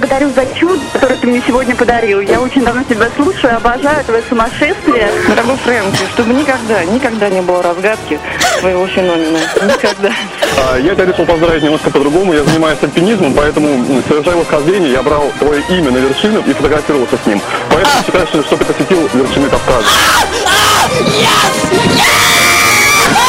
благодарю за чудо, которое ты мне сегодня подарил. Я очень давно тебя слушаю, обожаю твое сумасшествие. Дорогой Фрэнки, чтобы никогда, никогда не было разгадки своего феномена. Никогда. А, Я тебя решил поздравить немножко по-другому. Я занимаюсь альпинизмом, поэтому, совершая восхождение, я брал твое имя на вершину и фотографировался с ним. Поэтому считаю, что ты посетил вершины Кавказа.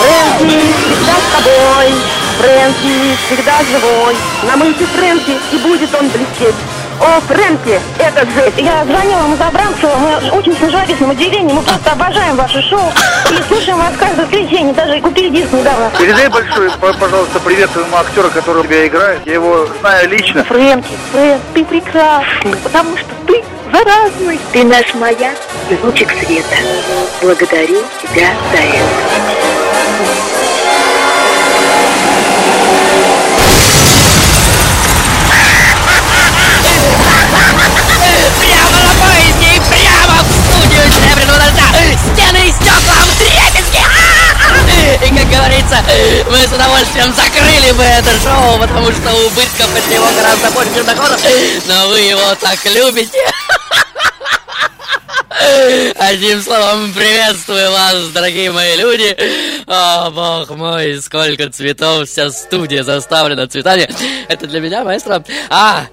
Фрэнки, всегда с тобой. Фрэнки, всегда живой. На мыльке Фрэнки, и будет он блестеть. О, Фрэнки, это же... Я звонила вам из Абрамцева, мы очень с живописным удивлением, мы просто обожаем ваше шоу и слушаем вас каждое воскресенье, даже купили диск недавно. Передай большой, пожалуйста, привет твоему актеру, который тебя играет. Я его знаю лично. Фрэнки, Фрэнк, ты прекрасный, потому что ты заразный. Ты наш маяк и лучик света. Благодарю тебя за это. Мы с удовольствием закрыли бы это шоу Потому что убытков от него гораздо больше, чем доходов. Но вы его так любите Одним словом, приветствую вас, дорогие мои люди. О, бог мой, сколько цветов, вся студия заставлена цветами. Это для меня, маэстро. А,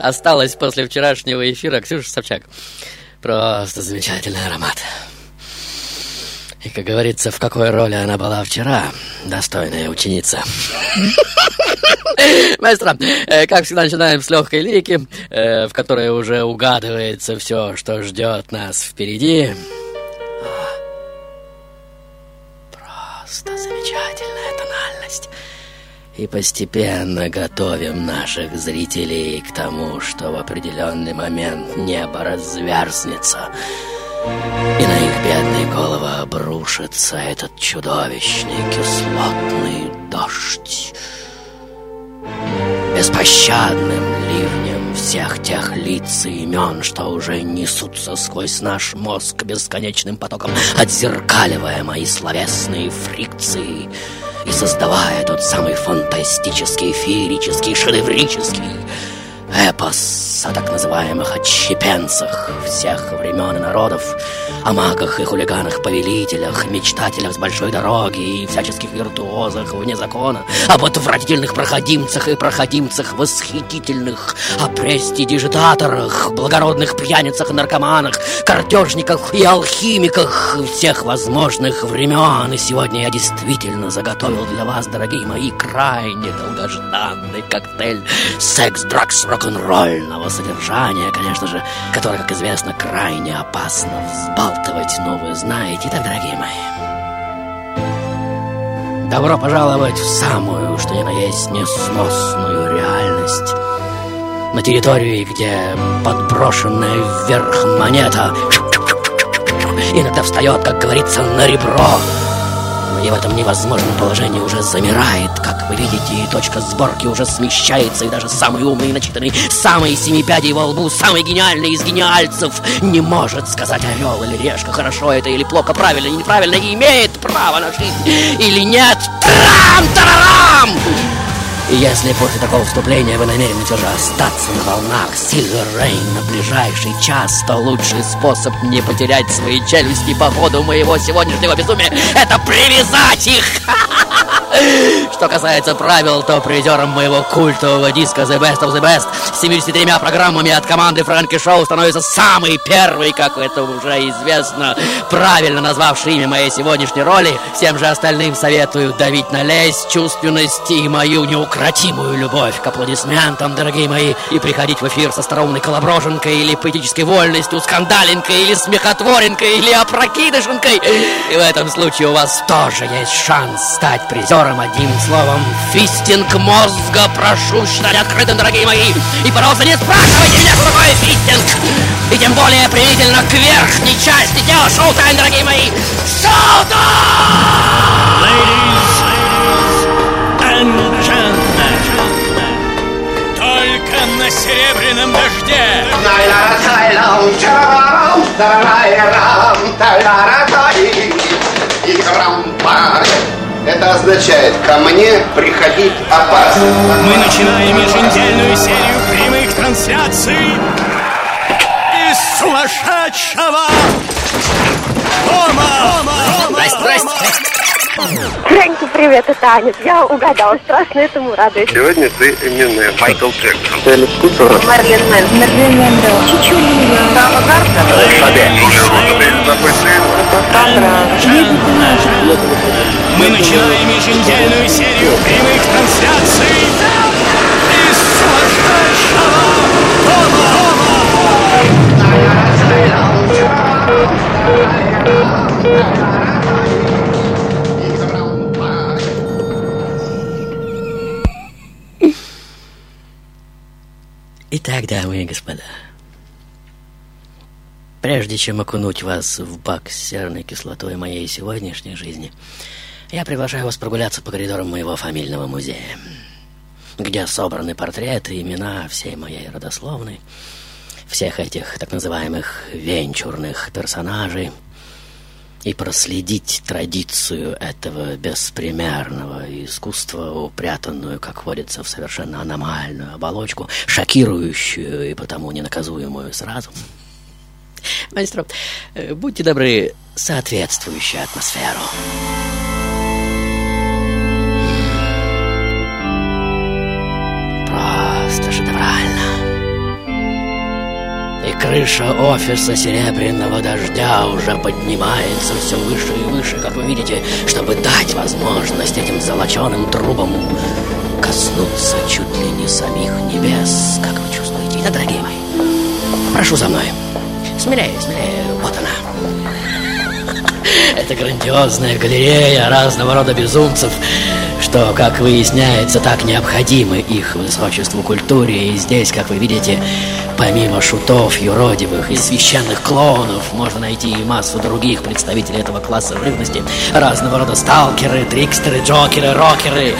осталось после вчерашнего эфира Ксюша Собчак. Просто замечательный аромат. И, как говорится, в какой роли она была вчера, достойная ученица. Маэстро, э, как всегда, начинаем с легкой лирики, э, в которой уже угадывается все, что ждет нас впереди. Просто замечательная тональность. И постепенно готовим наших зрителей к тому, что в определенный момент небо разверзнется, и на их бедные головы обрушится этот чудовищный кислотный дождь. Беспощадным ливнем всех тех лиц и имен, что уже несутся сквозь наш мозг бесконечным потоком, отзеркаливая мои словесные фрикции и создавая тот самый фантастический, феерический, шедеврический эпос о так называемых отщепенцах всех времен и народов, о магах и хулиганах-повелителях, мечтателях с большой дороги и всяческих виртуозах вне закона, об отвратительных проходимцах и проходимцах восхитительных, о престидижитаторах, благородных пьяницах и наркоманах, картежниках и алхимиках всех возможных времен. И сегодня я действительно заготовил для вас, дорогие мои, крайне долгожданный коктейль секс, дракс, рок-н-ролльного содержания, конечно же, который, как известно, крайне опасно взбалтывать, но вы знаете, так, дорогие мои. Добро пожаловать в самую, что ни на есть, несносную реальность. На территории, где подброшенная вверх монета иногда встает, как говорится, на ребро. И в этом невозможном положении уже замирает, как вы видите, и точка сборки уже смещается, и даже самый умный и начитанный, самый семи пядей во лбу, самый гениальный из гениальцев не может сказать орел или решка, хорошо это или плохо, правильно или неправильно, и имеет право на жизнь или нет. Трам-тарарам! Если после такого вступления вы намерены все же остаться на волнах Silver Rain на ближайший час, то лучший способ не потерять свои челюсти по ходу моего сегодняшнего безумия — это привязать их! Что касается правил, то призером моего культового диска The Best of the Best с 73 программами от команды Фрэнки Шоу становится самый первый, как это уже известно, правильно назвавший имя моей сегодняшней роли. Всем же остальным советую давить на лесть, чувственность и мою неукротимость неукротимую любовь к аплодисментам, дорогие мои, и приходить в эфир со остроумной колоброженкой или поэтической вольностью, скандаленкой или смехотворенкой или опрокидышенкой. И в этом случае у вас тоже есть шанс стать призером одним словом. Фистинг мозга прошу считать открытым, дорогие мои. И, пожалуйста, не спрашивайте меня, что такое фистинг. И тем более применительно к верхней части тела. Шоу-тайм, дорогие мои. Шоу-тайм! Серебряном дожде Это означает, ко мне приходить опасно. мы начинаем еженедельную серию прямых трансляций из сумасшедшего дома. Здрасте, здрасте. Фрэнки, привет, это Аня. Я угадала, страшно этому радуюсь. Сегодня ты именно Майкл Джексон. Марлен Мэн. Марлен Мэндо. Чичулина. Сава Мы начинаем еженедельную серию прямых трансляций из сумасшедшего дома. Итак, дамы и господа, прежде чем окунуть вас в бак с серной кислотой моей сегодняшней жизни, я приглашаю вас прогуляться по коридорам моего фамильного музея, где собраны портреты, имена всей моей родословной, всех этих так называемых венчурных персонажей, и проследить традицию этого беспримерного искусства, упрятанную, как водится, в совершенно аномальную оболочку, шокирующую и потому ненаказуемую сразу. Маэстро, э, будьте добры, соответствующую атмосферу. Крыша офиса Серебряного Дождя уже поднимается все выше и выше, как вы видите, чтобы дать возможность этим золоченым трубам коснуться чуть ли не самих небес. Как вы чувствуете? Итак, дорогие мои, прошу за мной. Смелее, смелее. Вот она. Это грандиозная галерея разного рода безумцев, что, как выясняется, так необходимы их высочеству культуре. И здесь, как вы видите, помимо шутов юродивых и священных клоунов, можно найти и массу других представителей этого класса живности. Разного рода сталкеры, трикстеры, джокеры, рокеры,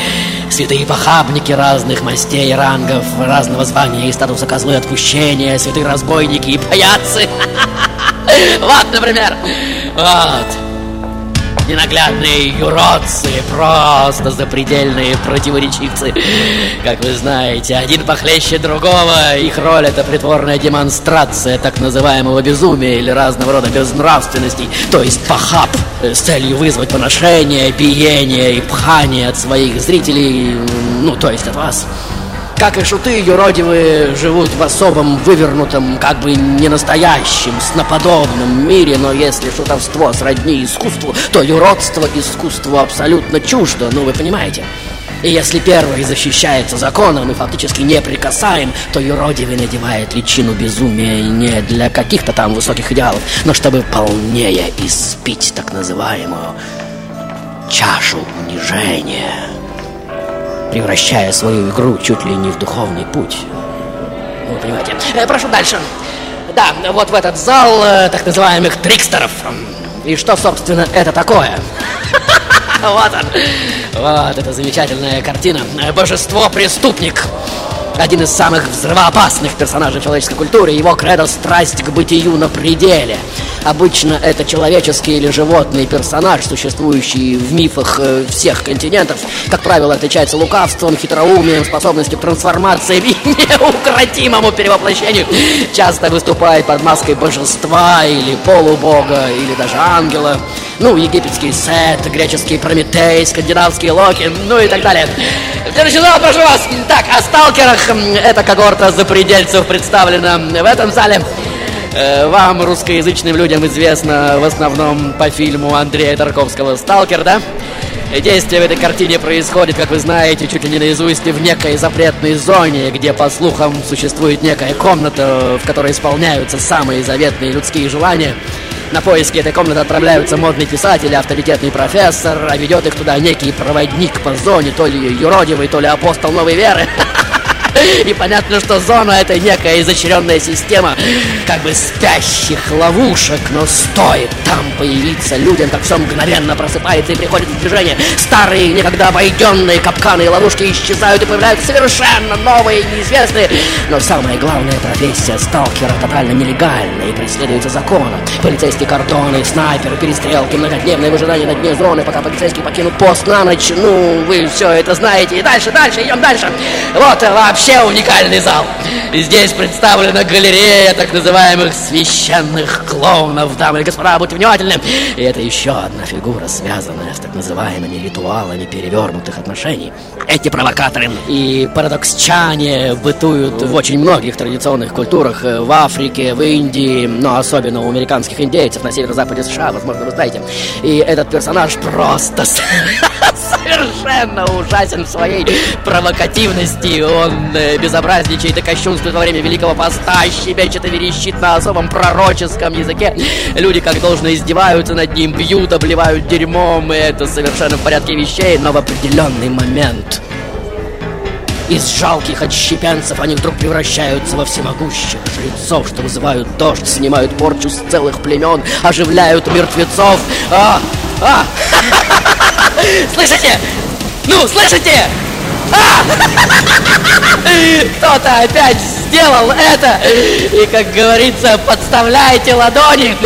святые похабники разных мастей рангов, разного звания и статуса козлы отпущения, святые разбойники и паяцы. Вот, например, вот. Ненаглядные юродцы, просто запредельные противоречивцы. Как вы знаете, один похлеще другого. Их роль это притворная демонстрация так называемого безумия или разного рода безнравственностей, то есть похаб, с целью вызвать поношение, биение и пхание от своих зрителей, ну, то есть от вас. Как и шуты, юродивые живут в особом, вывернутом, как бы ненастоящем, сноподобном мире, но если шутовство сродни искусству, то юродство искусству абсолютно чуждо, ну вы понимаете. И если первый защищается законом и фактически неприкасаем, то юродивый надевает личину безумия не для каких-то там высоких идеалов, но чтобы полнее испить так называемую чашу унижения превращая свою игру чуть ли не в духовный путь. Вы понимаете? Э, прошу дальше. Да, вот в этот зал э, так называемых трикстеров. И что, собственно, это такое? Вот он. Вот эта замечательная картина. Божество-преступник. Один из самых взрывоопасных персонажей человеческой культуры. Его кредо – страсть к бытию на пределе. Обычно это человеческий или животный персонаж, существующий в мифах э, всех континентов. Как правило, отличается лукавством, хитроумием, способностью к трансформации и неукротимому перевоплощению. Часто выступает под маской божества или полубога, или даже ангела. Ну, египетский Сет, греческий Прометей, скандинавский Локи, ну и так далее. Следующий зал, прошу вас. Так, о сталкерах. Эта когорта запредельцев представлена в этом зале. Э, Вам, русскоязычным людям, известно в основном по фильму Андрея Тарковского «Сталкер», да? Действие в этой картине происходит, как вы знаете, чуть ли не наизусть в некой запретной зоне, где, по слухам, существует некая комната, в которой исполняются самые заветные людские желания. На поиски этой комнаты отправляются модный писатель, авторитетный профессор, а ведет их туда некий проводник по зоне, то ли юродивый, то ли апостол новой веры. И понятно, что зона это некая изощренная система как бы спящих ловушек, но стоит там появиться людям, как все мгновенно просыпается и приходит в движение. Старые, некогда обойденные капканы и ловушки исчезают и появляются совершенно новые, неизвестные. Но самая главная профессия сталкера тотально нелегальная и преследуется законом. Полицейские картоны, снайперы, перестрелки, многодневное выжидание на дне зоны, пока полицейские покинут пост на ночь. Ну, вы все это знаете. И дальше, дальше, идем дальше. Вот вообще вообще уникальный зал. Здесь представлена галерея так называемых священных клоунов. Дамы и господа, будьте внимательны. И это еще одна фигура, связанная с так называемыми ритуалами перевернутых отношений. Эти провокаторы и парадоксчане бытуют в очень многих традиционных культурах. В Африке, в Индии, но особенно у американских индейцев на северо-западе США, возможно, вы знаете. И этот персонаж просто совершенно ужасен в своей провокативности. Он э, безобразничает и кощунствует во время Великого Поста, щебечет и верещит на особом пророческом языке. Люди, как должно, издеваются над ним, бьют, обливают дерьмом, и это совершенно в порядке вещей, но в определенный момент из жалких отщепенцев они вдруг превращаются во всемогущих жрецов, что вызывают дождь, снимают порчу с целых племен, оживляют мертвецов. А! А! Слышите? Ну, слышите? Кто-то опять сделал это. И, как говорится, подставляйте ладони.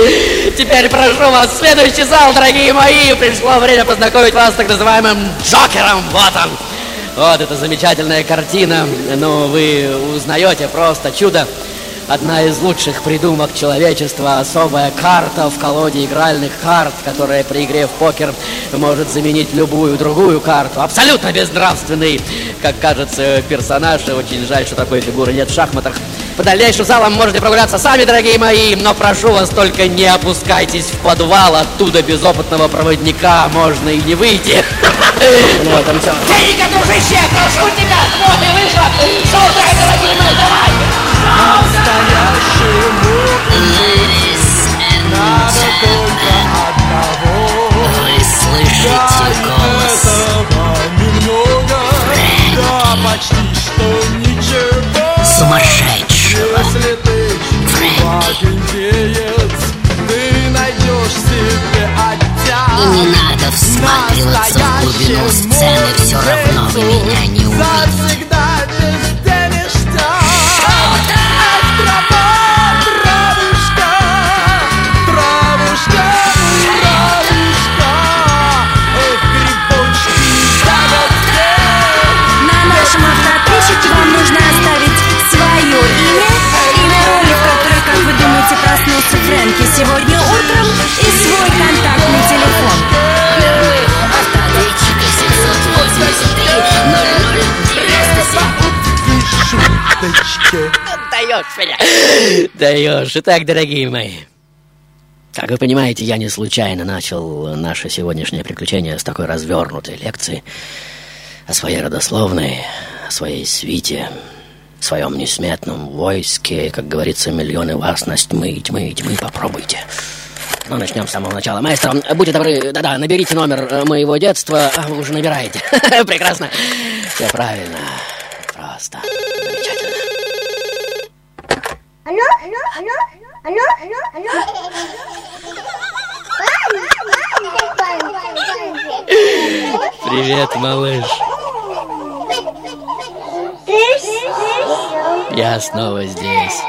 Теперь прошу вас в следующий зал, дорогие мои. Пришло время познакомить вас с так называемым Джокером. Вот он. Вот эта замечательная картина. Ну, вы узнаете просто чудо. Одна из лучших придумок человечества, особая карта в колоде игральных карт, которая при игре в покер может заменить любую другую карту. Абсолютно безнравственный, как кажется, персонаж. И очень жаль, что такой фигуры нет в шахматах. По дальнейшим залам можете прогуляться сами, дорогие мои, но прошу вас, только не опускайтесь в подвал, оттуда без опытного проводника можно и не выйти. Ну, этом все. Феника, дружище, прошу тебя, вот и вышла. Шоу-трек, дорогие мои, давай! Настоящему жить надо только одного. Вы слышите голос? Этого немного, да почти что ничего. Сумасшедшего. Если ты чувак индеец, ты найдешь себе оттяг. И не надо всматриваться в глубину сцены, все равно вы меня не увидите. Меня. Даешь. Итак, дорогие мои. Как вы понимаете, я не случайно начал наше сегодняшнее приключение с такой развернутой лекции о своей родословной, о своей свите, о своем несметном войске, как говорится, миллионы вас на тьмы, тьмы, тьмы, попробуйте. Ну, начнем с самого начала. Маэстро, будьте добры, да-да, наберите номер э, моего детства. А, вы уже набираете. Прекрасно. Все правильно. Просто. Алло, алло, алло, алло, алло, алло. Привет, малыш. Я снова здесь.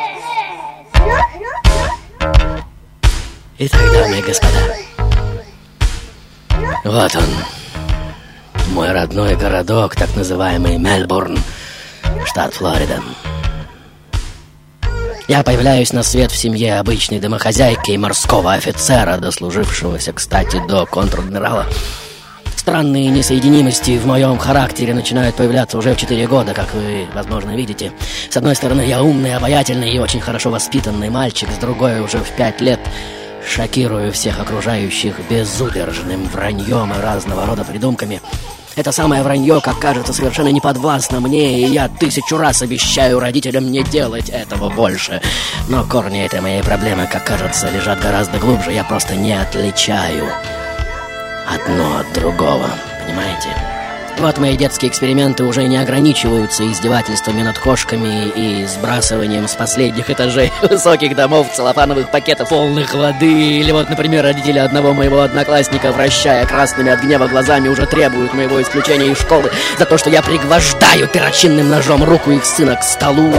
Итак, дамы и господа, вот он, мой родной городок, так называемый Мельбурн, штат Флорида. Я появляюсь на свет в семье обычной домохозяйки и морского офицера, дослужившегося, кстати, до контр-адмирала. Странные несоединимости в моем характере начинают появляться уже в 4 года, как вы, возможно, видите. С одной стороны, я умный, обаятельный и очень хорошо воспитанный мальчик, с другой уже в 5 лет шокирую всех окружающих безудержным враньем и разного рода придумками. Это самое вранье, как кажется, совершенно не подвластно мне, и я тысячу раз обещаю родителям не делать этого больше. Но корни этой моей проблемы, как кажется, лежат гораздо глубже. Я просто не отличаю одно от другого, понимаете? Вот мои детские эксперименты уже не ограничиваются издевательствами над кошками и сбрасыванием с последних этажей высоких домов целлофановых пакетов полных воды. Или вот, например, родители одного моего одноклассника, вращая красными от гнева глазами, уже требуют моего исключения из школы за то, что я пригвождаю перочинным ножом руку их сына к столу.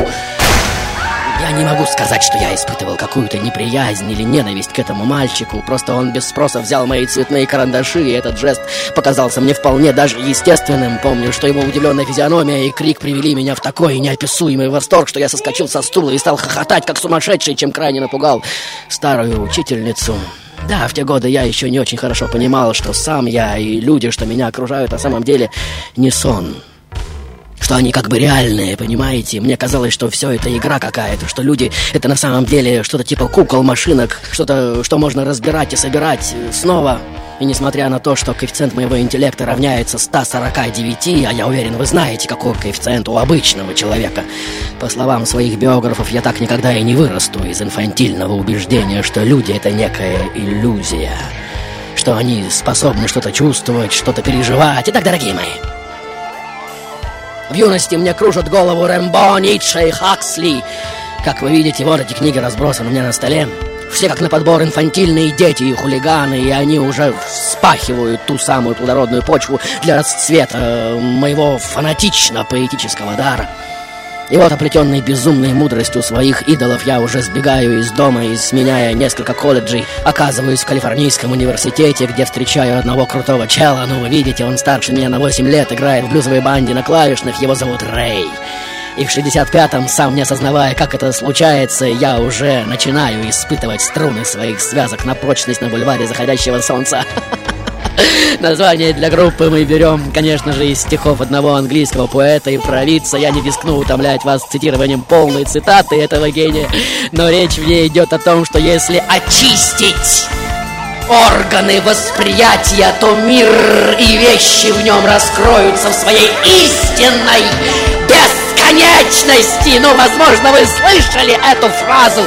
Я не могу сказать, что я испытывал какую-то неприязнь или ненависть к этому мальчику. Просто он без спроса взял мои цветные карандаши, и этот жест показался мне вполне даже естественным. Помню, что его удивленная физиономия и крик привели меня в такой неописуемый восторг, что я соскочил со стула и стал хохотать, как сумасшедший, чем крайне напугал старую учительницу. Да, в те годы я еще не очень хорошо понимал, что сам я и люди, что меня окружают, на самом деле не сон что они как бы реальные, понимаете? Мне казалось, что все это игра какая-то, что люди это на самом деле что-то типа кукол, машинок, что-то, что можно разбирать и собирать снова. И несмотря на то, что коэффициент моего интеллекта равняется 149, а я уверен, вы знаете, какой коэффициент у обычного человека, по словам своих биографов, я так никогда и не вырасту из инфантильного убеждения, что люди — это некая иллюзия, что они способны что-то чувствовать, что-то переживать. Итак, дорогие мои, в юности мне кружат голову Рэмбо, Ницше и Хаксли. Как вы видите, вот эти книги разбросаны у меня на столе. Все как на подбор инфантильные дети и хулиганы, и они уже вспахивают ту самую плодородную почву для расцвета э, моего фанатично-поэтического дара. И вот, оплетенный безумной мудростью своих идолов, я уже сбегаю из дома и, сменяя несколько колледжей, оказываюсь в Калифорнийском университете, где встречаю одного крутого чела. Ну, вы видите, он старше меня на 8 лет, играет в блюзовой банде на клавишных, его зовут Рэй. И в 65-м, сам не осознавая, как это случается, я уже начинаю испытывать струны своих связок на прочность на бульваре заходящего солнца. Название для группы мы берем, конечно же, из стихов одного английского поэта и провидца. Я не рискну утомлять вас цитированием полной цитаты этого гения, но речь в ней идет о том, что если очистить органы восприятия, то мир и вещи в нем раскроются в своей истинной бесконечности. Ну, возможно, вы слышали эту фразу.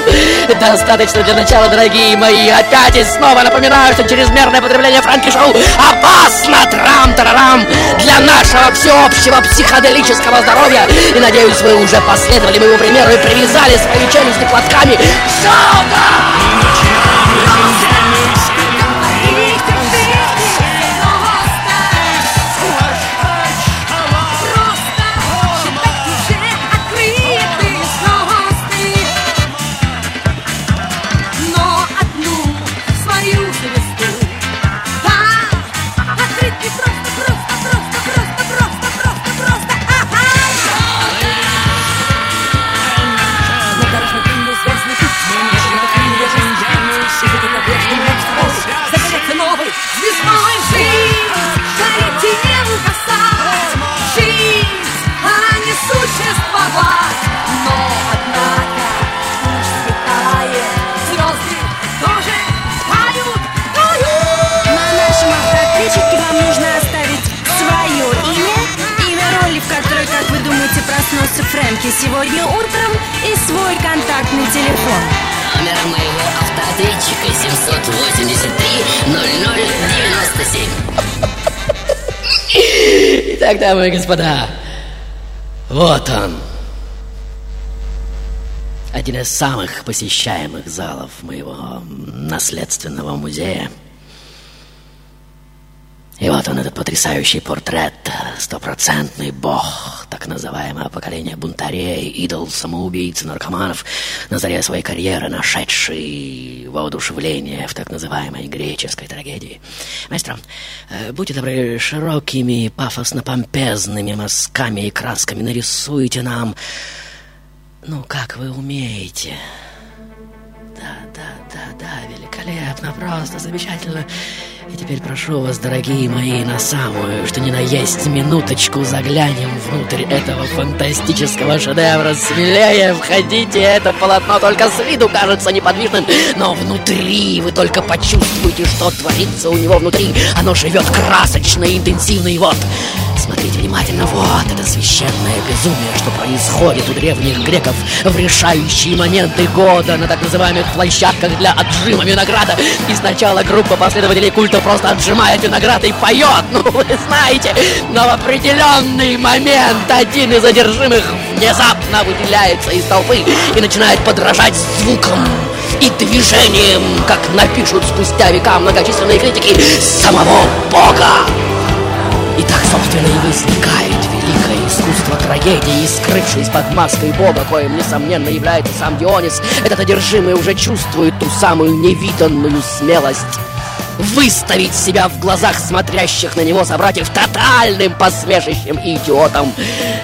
Достаточно для начала, дорогие мои. Опять и снова напоминаю, что чрезмерное потребление франки-шоу опасно, трам-тарарам, для нашего всеобщего психоделического здоровья. И надеюсь, вы уже последовали моему примеру и привязали свои челюсти платками. Шоу! Дамы и господа, вот он. Один из самых посещаемых залов моего наследственного музея. И вот он, этот потрясающий портрет, стопроцентный бог, так называемое поколение бунтарей, идол, самоубийц, наркоманов, на заре своей карьеры нашедший воодушевление в так называемой греческой трагедии. Маэстро, э, будьте добры, широкими, пафосно-помпезными мазками и красками нарисуйте нам, ну, как вы умеете. Да, да, да, да, великолепно, просто замечательно. И теперь прошу вас, дорогие мои, на самую, что ни на есть минуточку заглянем внутрь этого фантастического шедевра. Смелее входите, это полотно только с виду кажется неподвижным, но внутри вы только почувствуете, что творится у него внутри. Оно живет красочно и интенсивно, и вот, смотрите внимательно, вот это священное безумие, что происходит у древних греков в решающие моменты года на так называемых площадках для отжима винограда. И сначала группа последователей культа просто отжимает виноград и поет, ну вы знаете, но в определенный момент один из одержимых внезапно выделяется из толпы и начинает подражать звукам и движением, как напишут спустя века многочисленные критики самого Бога. И так, собственно, и возникает великое искусство трагедии, скрывшись под маской Бога, коим, несомненно, является сам Дионис. Этот одержимый уже чувствует ту самую невиданную смелость выставить себя в глазах смотрящих на него собратьев тотальным посмешищем и идиотом.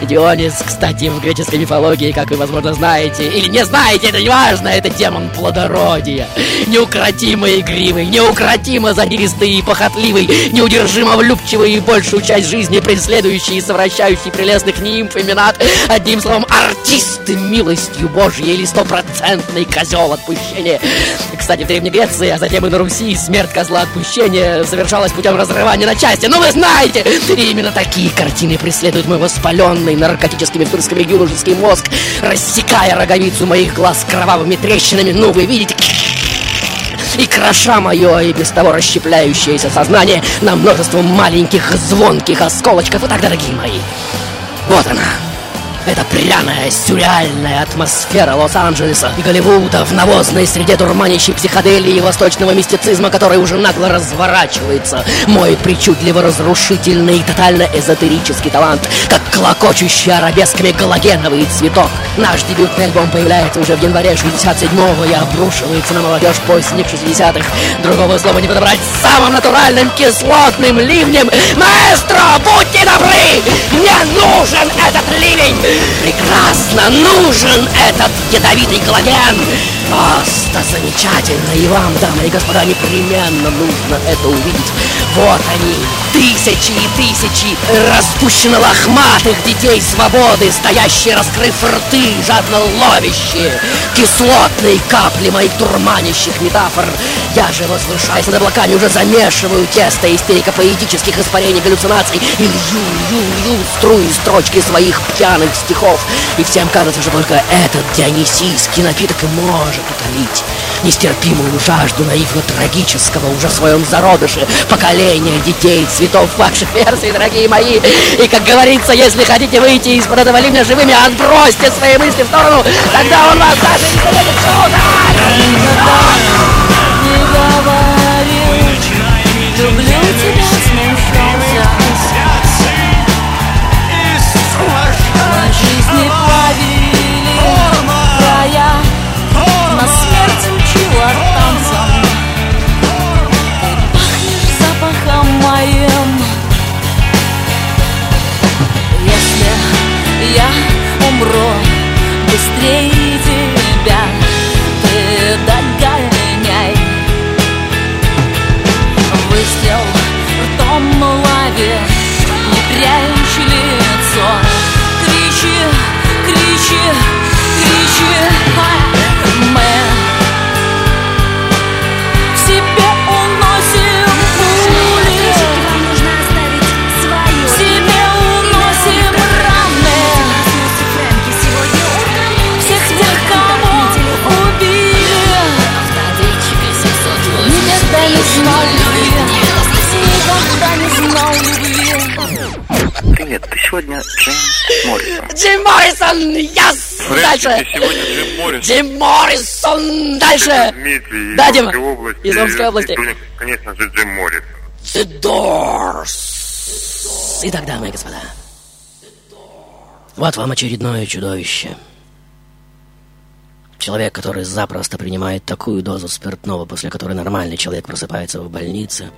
Дионис, кстати, в греческой мифологии, как вы, возможно, знаете, или не знаете, это не важно, это демон плодородия. Неукротимо игривый, неукротимо задиристый и похотливый, неудержимо влюбчивый и большую часть жизни преследующий и совращающий прелестных нимф и минат. Одним словом, артист милостью Божьей или стопроцентный козел отпущения. Кстати, в Древней Греции, а затем и на Руси смерть козла отпущения совершалась путем разрывания на части. Ну вы знаете! Именно такие картины преследуют мой воспаленный наркотическими впрысками юношеский мозг, рассекая роговицу моих глаз кровавыми трещинами. Ну вы видите... И кроша мое и без того расщепляющееся сознание на множество маленьких звонких осколочков. Итак, дорогие мои, вот она, это пряная, сюрреальная атмосфера Лос-Анджелеса и Голливуда в навозной среде дурманящей психоделии и восточного мистицизма, который уже нагло разворачивается. Мой причудливо разрушительный и тотально эзотерический талант, как клокочущий арабесками галогеновый цветок. Наш дебютный альбом появляется уже в январе 67-го и обрушивается на молодежь поздних 60-х. Другого слова не подобрать самым натуральным кислотным ливнем. Маэстро, будьте добры! Мне нужен этот ливень! Прекрасно нужен этот ядовитый коллаген! Просто замечательно! И вам, дамы и господа, непременно нужно это увидеть. Вот они, тысячи и тысячи распущенно лохматых детей свободы, стоящие, раскрыв рты, жадно ловящие кислотные капли моих дурманящих метафор. Я же, возвышаясь над облаками, уже замешиваю тесто истерика поэтических испарений галлюцинаций и лью, лью, лью струи строчки своих пьяных стихов. И всем кажется, что только этот дионисийский напиток и может утолить нестерпимую жажду наивно-трагического уже в своем зародыше поколения детей цветов ваших версий, дорогие мои. И, как говорится, если хотите выйти из-под этого живыми, отбросьте свои мысли в сторону, тогда он вас даже не заметит Люблю Дальше! сегодня Джим Моррисон. Джим Моррисон! Дальше! Дмитрий Да, Дима. Области. Из Омской области. Конечно же, Джим Моррисон. The Doors. Итак, дамы и господа, вот вам очередное чудовище. Человек, который запросто принимает такую дозу спиртного, после которой нормальный человек просыпается в больнице.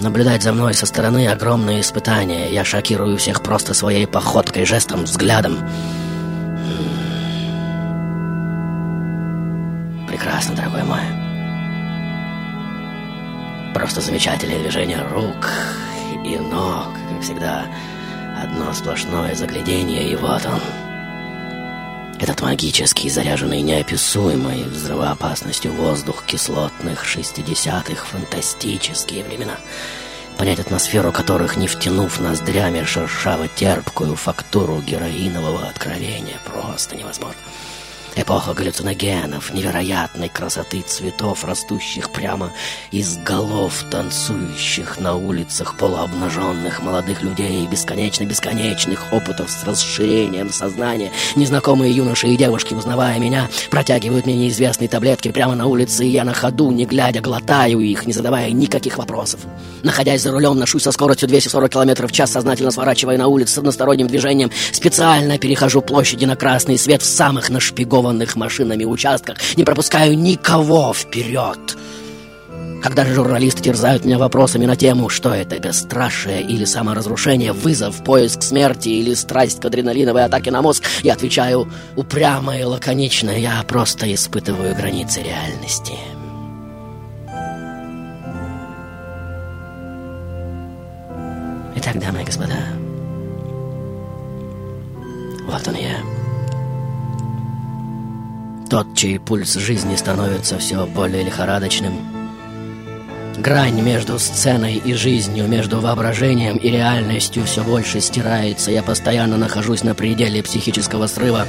Наблюдать за мной со стороны огромные испытания. Я шокирую всех просто своей походкой, жестом, взглядом. Прекрасно, дорогой мой. Просто замечательные движения рук и ног, как всегда. Одно сплошное заглядение, и вот он. Этот магический, заряженный неописуемой взрывоопасностью воздух кислотных шестидесятых фантастические времена — понять атмосферу которых, не втянув ноздрями шершаво-терпкую фактуру героинового откровения, просто невозможно. Эпоха галлюциногенов, невероятной красоты цветов, растущих прямо из голов танцующих на улицах полуобнаженных молодых людей бесконечно-бесконечных опытов с расширением сознания. Незнакомые юноши и девушки, узнавая меня, протягивают мне неизвестные таблетки прямо на улице, и я на ходу, не глядя, глотаю их, не задавая никаких вопросов. Находясь за рулем, ношусь со скоростью 240 км в час, сознательно сворачивая на улицу с односторонним движением, специально перехожу площади на красный свет в самых нашпигованных машинами участках, не пропускаю никого вперед. Когда же журналисты терзают меня вопросами на тему, что это, бесстрашие или саморазрушение, вызов, поиск смерти или страсть к адреналиновой атаке на мозг, я отвечаю упрямо и лаконично, я просто испытываю границы реальности. Итак, дамы и господа, вот он я. Тот, чей пульс жизни становится все более лихорадочным. Грань между сценой и жизнью, между воображением и реальностью все больше стирается. Я постоянно нахожусь на пределе психического срыва.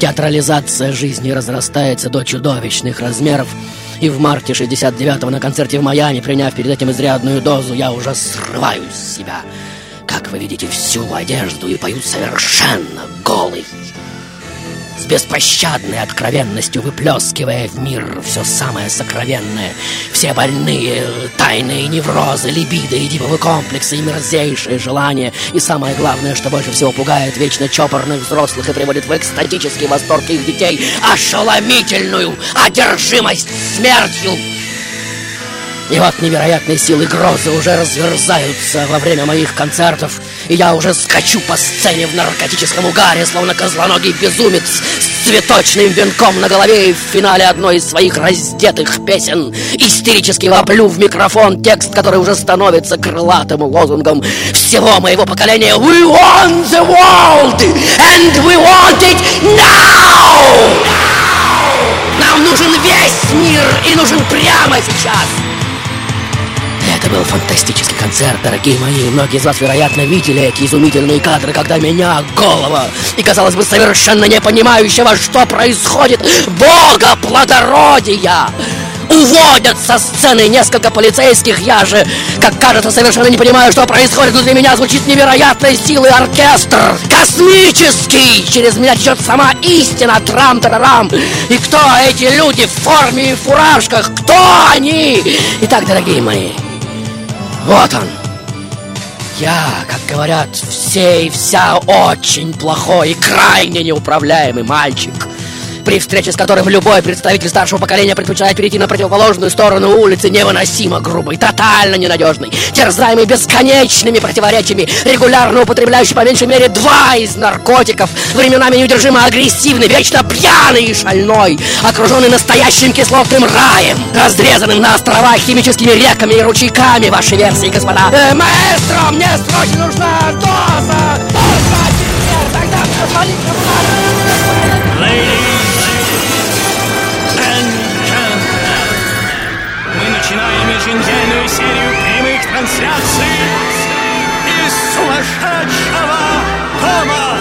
Театрализация жизни разрастается до чудовищных размеров. И в марте 69-го на концерте в Майами, приняв перед этим изрядную дозу, я уже срываю с себя, как вы видите, всю одежду и пою совершенно голый с беспощадной откровенностью выплескивая в мир все самое сокровенное, все больные, тайные неврозы, либидо, эдиповые комплексы и мерзейшие желания, и самое главное, что больше всего пугает вечно чопорных взрослых и приводит в экстатический восторг их детей, ошеломительную одержимость смертью. И вот невероятные силы грозы уже разверзаются во время моих концертов, и я уже скачу по сцене в наркотическом угаре, словно козлоногий безумец с цветочным венком на голове и в финале одной из своих раздетых песен истерически воплю в микрофон текст, который уже становится крылатым лозунгом всего моего поколения «We want the world, and we want it now!» Нам нужен весь мир и нужен прямо сейчас! Это был фантастический концерт, дорогие мои. Многие из вас, вероятно, видели эти изумительные кадры, когда меня, голова, и, казалось бы, совершенно не понимающего, что происходит, бога плодородия, уводят со сцены несколько полицейских. Я же, как кажется, совершенно не понимаю, что происходит. Для меня звучит невероятной силы оркестр. Космический! Через меня течет сама истина. Трам-тарарам. И кто эти люди в форме и фуражках? Кто они? Итак, дорогие мои, вот он. Я, как говорят, все и вся очень плохой и крайне неуправляемый мальчик при встрече с которым любой представитель старшего поколения предпочитает перейти на противоположную сторону улицы, невыносимо грубый, тотально ненадежный, терзаемый бесконечными противоречиями, регулярно употребляющий по меньшей мере два из наркотиков, временами неудержимо агрессивный, вечно пьяный и шальной, окруженный настоящим кислотным раем, разрезанным на острова химическими реками и ручейками, ваши версии, господа. Э, маэстро, мне срочно нужна доза! Доза! Теперь, тогда позвоните прямых трансляций из сумасшедшего дома.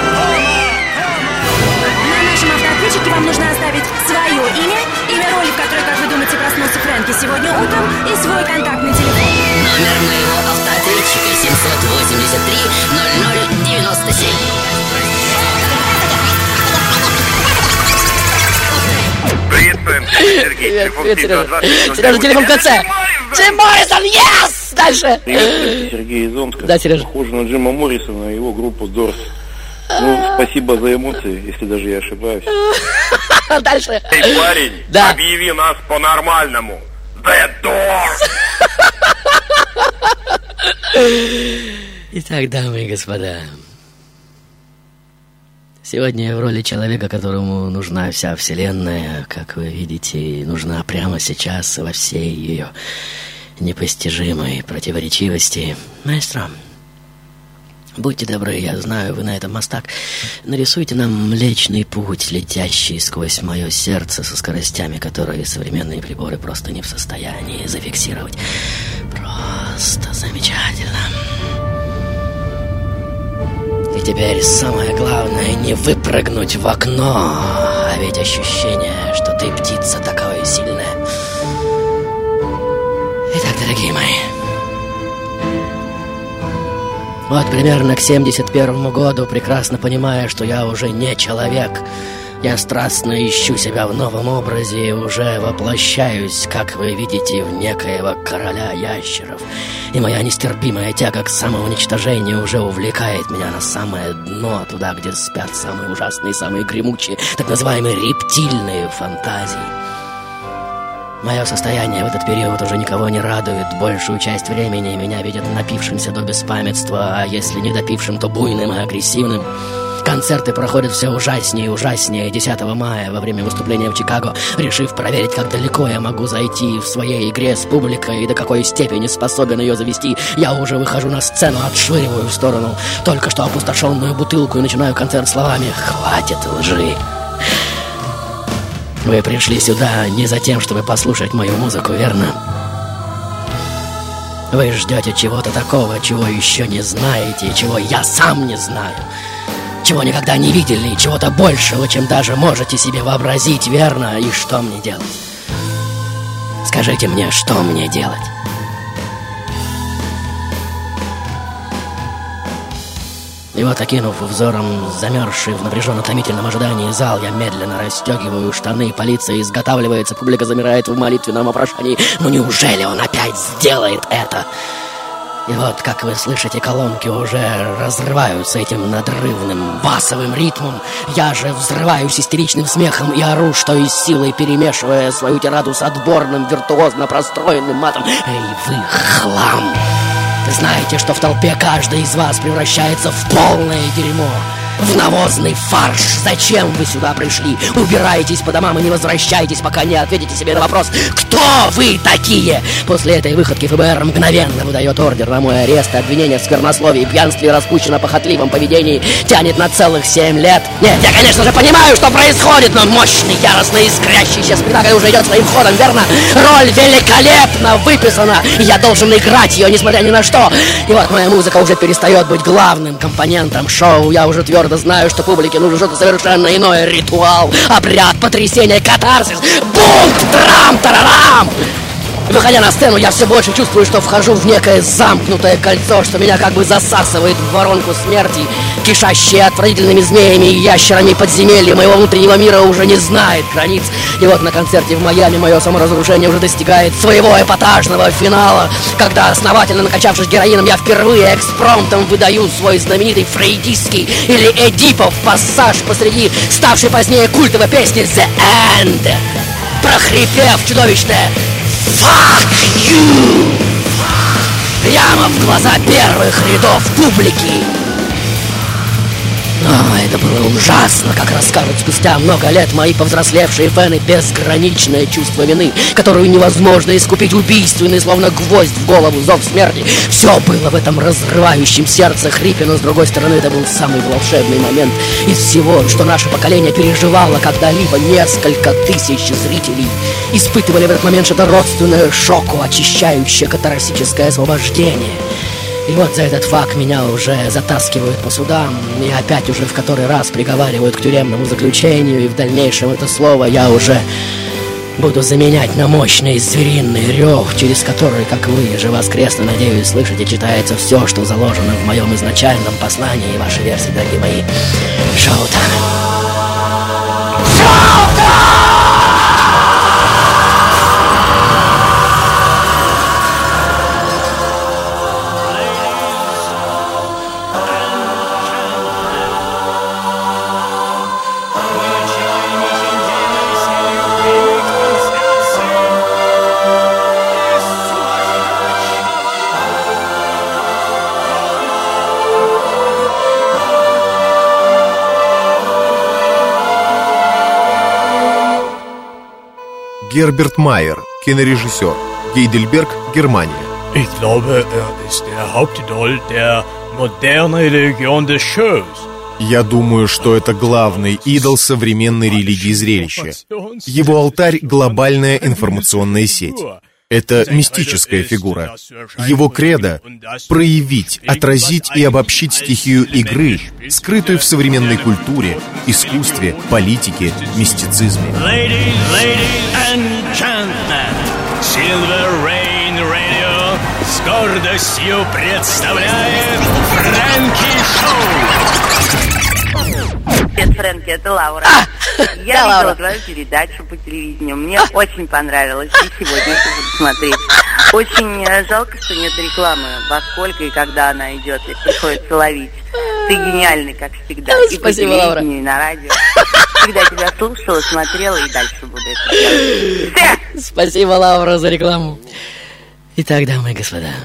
На нашем автоответчике вам нужно оставить свое имя, имя роли, в которой, как вы думаете, проснулся Фрэнки сегодня утром, и свой контактный телефон. Номер моего автоответчика 783 0097. Приветствуем, Сергей. Телефон Привет, Сережа. 720 Сережа, телефон в конце. Джим Моррисон, yes! Дальше. Приветствую, Сергей из Омска. Да, Сережа. Похоже на Джима Моррисона и его группу Дорс. Ну, спасибо за эмоции, если даже я ошибаюсь. Дальше. Эй, парень, Да. объяви нас по-нормальному. The Doors! Итак, дамы и господа, сегодня я в роли человека, которому нужна вся вселенная, как вы видите, нужна прямо сейчас во всей ее непостижимой противоречивости. Маэстро, будьте добры, я знаю, вы на этом мостак. Нарисуйте нам Млечный Путь, летящий сквозь мое сердце со скоростями, которые современные приборы просто не в состоянии зафиксировать. Просто замечательно. И теперь самое главное не выпрыгнуть в окно, а ведь ощущение, что ты птица такое сильное. Итак, дорогие мои, вот примерно к 71 году, прекрасно понимая, что я уже не человек, я страстно ищу себя в новом образе и уже воплощаюсь, как вы видите, в некоего короля ящеров. И моя нестерпимая тяга к самоуничтожению уже увлекает меня на самое дно, туда, где спят самые ужасные, самые гремучие, так называемые рептильные фантазии. Мое состояние в этот период уже никого не радует. Большую часть времени меня видят напившимся до беспамятства, а если не допившим, то буйным и агрессивным. Концерты проходят все ужаснее и ужаснее. 10 мая, во время выступления в Чикаго, решив проверить, как далеко я могу зайти в своей игре с публикой и до какой степени способен ее завести, я уже выхожу на сцену, отшвыриваю в сторону только что опустошенную бутылку и начинаю концерт словами «Хватит лжи!» Вы пришли сюда не за тем, чтобы послушать мою музыку, верно? Вы ждете чего-то такого, чего еще не знаете, чего я сам не знаю. Чего никогда не видели, чего-то большего, чем даже можете себе вообразить, верно? И что мне делать? Скажите мне, что мне делать? И вот, окинув взором замерзший в напряженно-томительном ожидании зал, я медленно расстегиваю штаны, полиция изготавливается, публика замирает в молитвенном опрошении. Ну неужели он опять сделает это? И вот, как вы слышите, колонки уже разрываются этим надрывным басовым ритмом. Я же взрываюсь истеричным смехом и ору, что из силы перемешивая свою тираду с отборным, виртуозно простроенным матом. Эй, вы хлам! Знаете, что в толпе каждый из вас превращается в полное дерьмо в навозный фарш. Зачем вы сюда пришли? Убирайтесь по домам и не возвращайтесь, пока не ответите себе на вопрос, кто вы такие? После этой выходки ФБР мгновенно выдает ордер на мой арест обвинение в сквернословии, пьянстве и распущенно-похотливом поведении тянет на целых семь лет. Нет, я, конечно же, понимаю, что происходит, но мощный, яростный, искрящийся спектакль уже идет своим ходом, верно? Роль великолепно выписана, и я должен играть ее, несмотря ни на что. И вот моя музыка уже перестает быть главным компонентом шоу. Я уже твердо знаю, что публике нужно что-то совершенно иное. Ритуал, обряд, потрясение, катарсис, бунт, трам, тарарам. Выходя на сцену, я все больше чувствую, что вхожу в некое замкнутое кольцо, что меня как бы засасывает в воронку смерти, кишащие отвратительными змеями и ящерами подземелья моего внутреннего мира уже не знает границ. И вот на концерте в Майами мое саморазрушение уже достигает своего эпатажного финала, когда, основательно накачавшись героином, я впервые экспромтом выдаю свой знаменитый фрейдистский или Эдипов пассаж посреди ставшей позднее культовой песни «The End», прохрипев чудовищное Fuck you! Прямо в глаза первых рядов публики. Но это было ужасно, как расскажут спустя много лет мои повзрослевшие фэны безграничное чувство вины, которую невозможно искупить убийственный, словно гвоздь в голову, зов смерти. Все было в этом разрывающем сердце хрипе, но с другой стороны это был самый волшебный момент из всего, что наше поколение переживало когда-либо несколько тысяч зрителей. Испытывали в этот момент что-то родственное шоку, очищающее катарсическое освобождение. И вот за этот факт меня уже затаскивают по судам, и опять уже в который раз приговаривают к тюремному заключению, и в дальнейшем это слово я уже буду заменять на мощный звериный рев, через который, как вы же воскресно, надеюсь, слышите, читается все, что заложено в моем изначальном послании и вашей версии, дорогие мои. Шоу-тайм! Герберт Майер, кинорежиссер. Гейдельберг, Германия. Ich glaube, er ist der Hauptidol der modernen Religion des Shows. Я думаю, что это главный идол современной религии зрелища. Его алтарь — глобальная информационная сеть. Это мистическая фигура. Его кредо — проявить, отразить и обобщить стихию игры, скрытую в современной культуре, искусстве, политике, мистицизме. Ladies, ladies and Silver Rain Radio с гордостью представляет Фрэнки Шоу. Привет, Фрэнки, это Лаура. да, Я Лаура. видела твою передачу по телевидению. Мне очень понравилось. И сегодня тоже буду смотреть. Очень э, жалко, что нет рекламы. Во сколько и когда она идет, и приходится ловить. Ты гениальный, как всегда. И по Спасибо, Лаура. телевидению, и на радио. Всегда тебя слушала, смотрела и дальше буду это делать. Спасибо, Лаура, за рекламу. Итак, дамы и господа,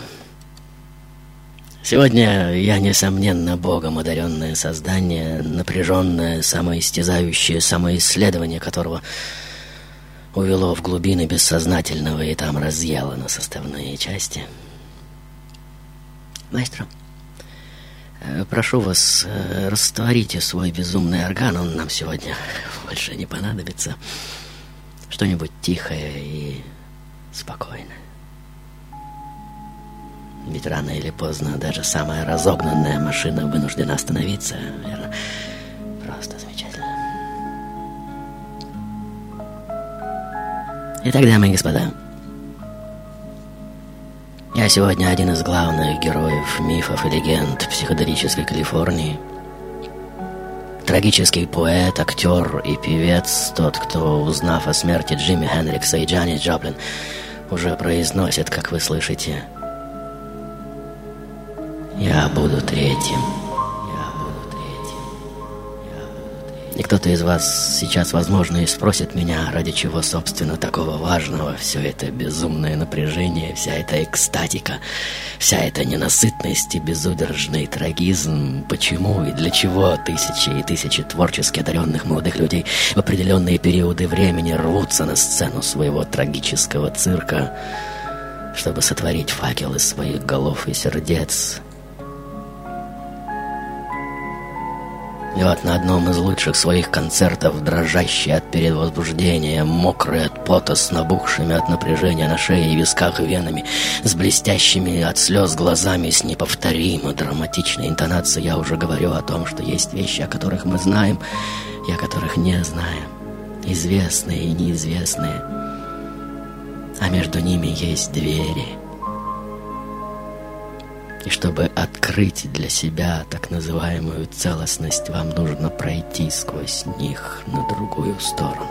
сегодня я, несомненно, богом одаренное создание, напряженное, самоистязающее, самоисследование которого увело в глубины бессознательного и там разъело на составные части. Маэстро, э, прошу вас, э, растворите свой безумный орган, он нам сегодня больше не понадобится. Что-нибудь тихое и спокойное. Ведь рано или поздно даже самая разогнанная машина вынуждена остановиться, верно? Просто замечательно. Итак, дамы и господа, я сегодня один из главных героев мифов и легенд психоделической Калифорнии. Трагический поэт, актер и певец, тот, кто, узнав о смерти Джимми Хендрикса и Джанни Джоплин, уже произносит, как вы слышите, «Я буду третьим». И кто-то из вас сейчас, возможно, и спросит меня, ради чего, собственно, такого важного. Все это безумное напряжение, вся эта экстатика, вся эта ненасытность и безудержный трагизм, почему и для чего тысячи и тысячи творчески одаренных молодых людей в определенные периоды времени рвутся на сцену своего трагического цирка, чтобы сотворить факел из своих голов и сердец, И вот на одном из лучших своих концертов, дрожащий от перевозбуждения, мокрый от пота, с набухшими от напряжения на шее и висках венами, с блестящими от слез глазами, с неповторимо драматичной интонацией, я уже говорю о том, что есть вещи, о которых мы знаем и о которых не знаем, известные и неизвестные. А между ними есть двери — и чтобы открыть для себя так называемую целостность, вам нужно пройти сквозь них на другую сторону.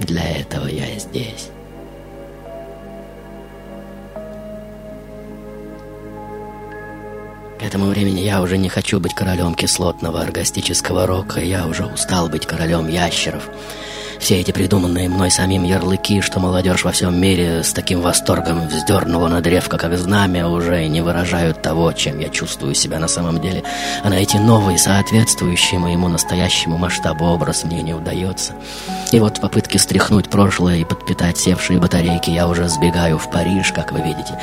Для этого я здесь. К этому времени я уже не хочу быть королем кислотного оргастического рока, я уже устал быть королем ящеров. Все эти придуманные мной самим ярлыки, что молодежь во всем мире с таким восторгом вздернула на древко, как знамя, уже не выражают того, чем я чувствую себя на самом деле. А найти новый, соответствующий моему настоящему масштабу образ мне не удается. И вот в попытке стряхнуть прошлое и подпитать севшие батарейки я уже сбегаю в Париж, как вы видите.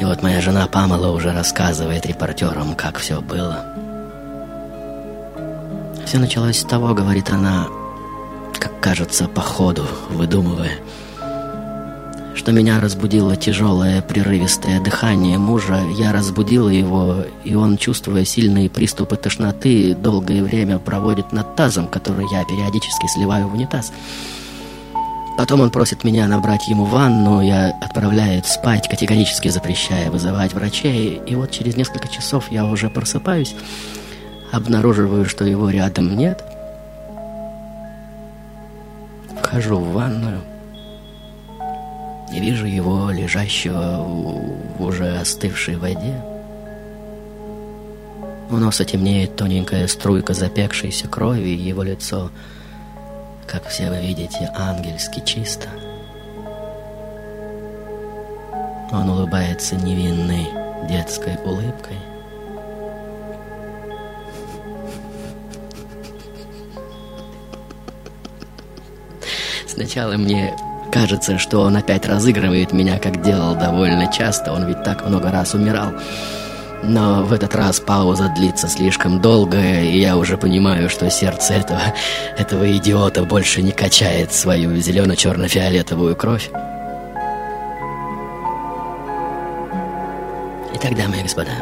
И вот моя жена Памела уже рассказывает репортерам, как все было. Все началось с того, говорит она, как кажется, по ходу, выдумывая, что меня разбудило тяжелое прерывистое дыхание мужа. Я разбудила его, и он, чувствуя сильные приступы тошноты, долгое время проводит над тазом, который я периодически сливаю в унитаз. Потом он просит меня набрать ему ванну, я отправляет спать, категорически запрещая вызывать врачей. И вот через несколько часов я уже просыпаюсь, обнаруживаю, что его рядом нет. Вхожу в ванную и вижу его, лежащего в уже остывшей воде. У носа темнеет тоненькая струйка запекшейся крови, и его лицо как все вы видите, ангельски чисто. Он улыбается невинной детской улыбкой. Сначала мне кажется, что он опять разыгрывает меня, как делал довольно часто. Он ведь так много раз умирал. Но в этот раз пауза длится слишком долго, и я уже понимаю, что сердце этого, этого идиота больше не качает свою зелено-черно-фиолетовую кровь. Итак, дамы и господа,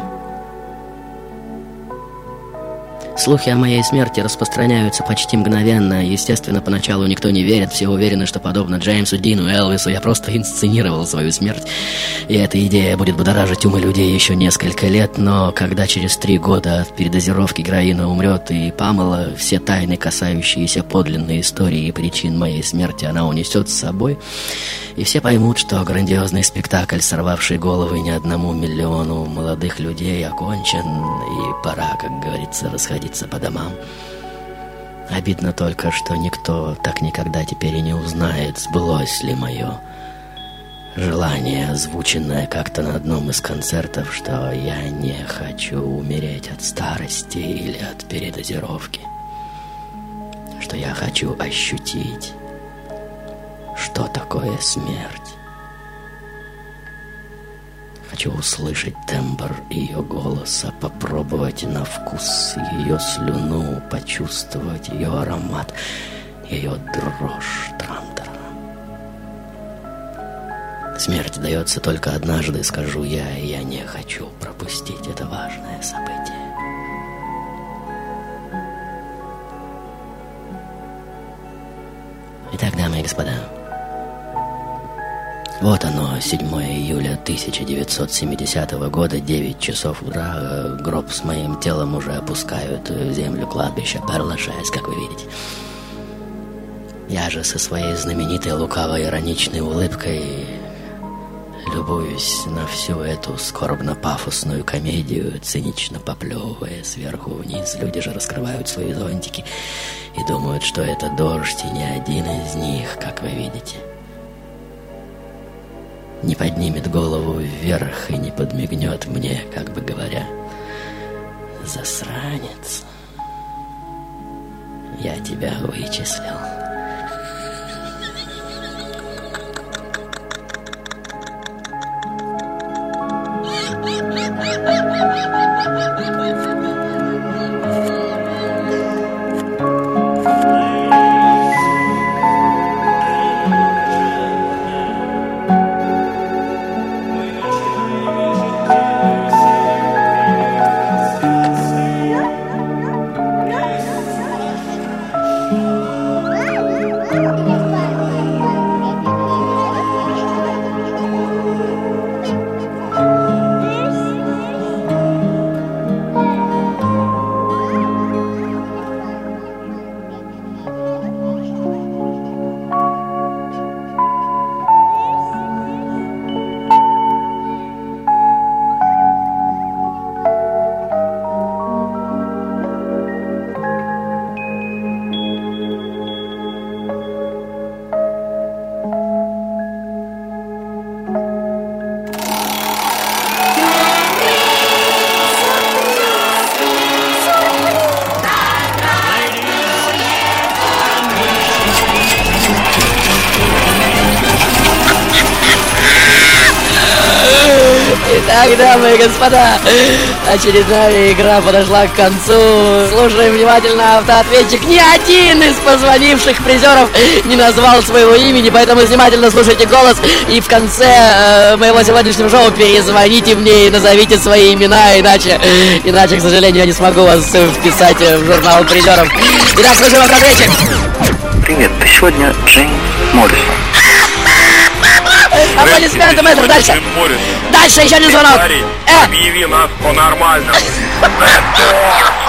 Слухи о моей смерти распространяются почти мгновенно. Естественно, поначалу никто не верит, все уверены, что подобно Джеймсу Дину Элвису я просто инсценировал свою смерть. И эта идея будет будоражить умы людей еще несколько лет, но когда через три года от передозировки героина умрет и Памела, все тайны, касающиеся подлинной истории и причин моей смерти, она унесет с собой, и все поймут, что грандиозный спектакль, сорвавший головы не одному миллиону молодых людей, окончен, и пора, как говорится, расходиться по домам. Обидно только, что никто так никогда теперь и не узнает, сбылось ли мое желание, озвученное как-то на одном из концертов, что я не хочу умереть от старости или от передозировки, что я хочу ощутить что такое смерть. Хочу услышать тембр ее голоса, попробовать на вкус ее слюну, почувствовать ее аромат, ее дрожь трантера. Смерть дается только однажды, скажу я, и я не хочу пропустить это важное событие. Итак, дамы и господа, вот оно, 7 июля 1970 года, 9 часов утра. Гроб с моим телом уже опускают в землю кладбища Перлашес, как вы видите. Я же со своей знаменитой лукавой ироничной улыбкой любуюсь на всю эту скорбно-пафосную комедию, цинично поплевывая сверху вниз. Люди же раскрывают свои зонтики и думают, что это дождь, и не один из них, как вы видите — не поднимет голову вверх и не подмигнет мне, как бы говоря, «Засранец, я тебя вычислил». Итак, дамы и господа, очередная игра подошла к концу. Слушаем внимательно автоответчик. Ни один из позвонивших призеров не назвал своего имени, поэтому внимательно слушайте голос. И в конце э, моего сегодняшнего шоу перезвоните мне и назовите свои имена, иначе, иначе, к сожалению, я не смогу вас вписать в журнал призеров. Итак, слушаем автоответчик. Привет, ты сегодня Джейн Моррисон. Аплодисменты, мэтр, дальше. Дальше еще один звонок. Э. Объяви нас по-нормальному.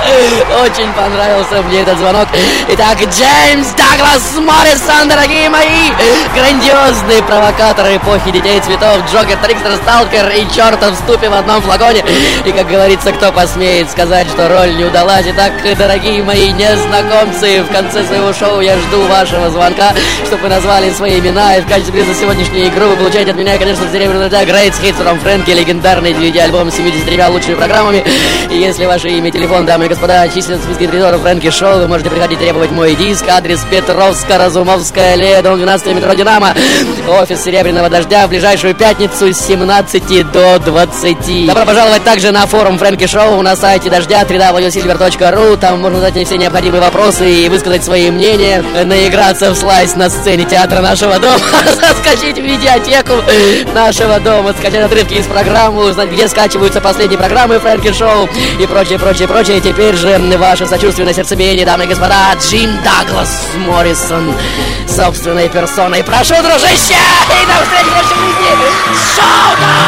Очень понравился мне этот звонок. Итак, Джеймс Даглас Моррисон, дорогие мои, грандиозные провокаторы эпохи Детей Цветов, Джокер, Трикстер, Сталкер и чертов ступе в одном флаконе. И, как говорится, кто посмеет сказать, что роль не удалась. Итак, дорогие мои незнакомцы, в конце своего шоу я жду вашего звонка, чтобы вы назвали свои имена. И в качестве приза сегодняшней игру вы получаете от меня, конечно, серебряную да, Great Hits from Фрэнки, легендарный DVD-альбом с 73 лучшими программами. И если ваше имя, телефон, дамы господа, численность списка кредиторов Фрэнки Шоу. Вы можете приходить требовать мой диск. Адрес Петровска, Разумовская, аллея, дом 12 метро Динамо. Офис Серебряного Дождя в ближайшую пятницу с 17 до 20. Добро пожаловать также на форум Фрэнки Шоу на сайте Дождя www.silver.ru. Там можно задать все необходимые вопросы и высказать свои мнения. Наиграться в слайс на сцене театра нашего дома. Заскочить в видеотеку нашего дома. Скачать отрывки из программы. Узнать, где скачиваются последние программы Фрэнки Шоу. И прочее, прочее, прочее. Теперь же ваше сочувственное сердцебиение, дамы и господа. Джим Даглас Моррисон собственной персоной. Прошу, дружище! И до встречи в следующем выпуске. Шоу!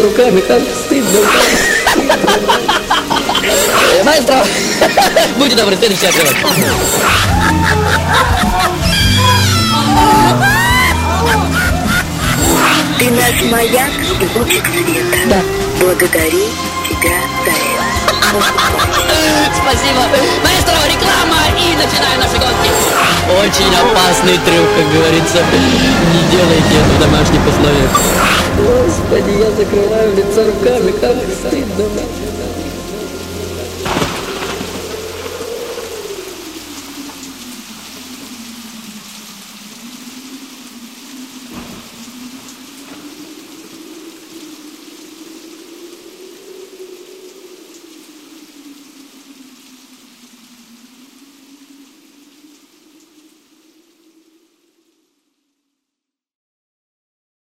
Лицо руками, как стыдно. Маэстро, будьте добры, следующий отрывок. Ты наш маяк и лучик света. Да. Благодарю тебя за это. Спасибо. Начинаем наши гонки. Очень опасный трюк, как говорится. Не делайте это в домашних условиях. Господи, я закрываю лицо руками, как стыдно.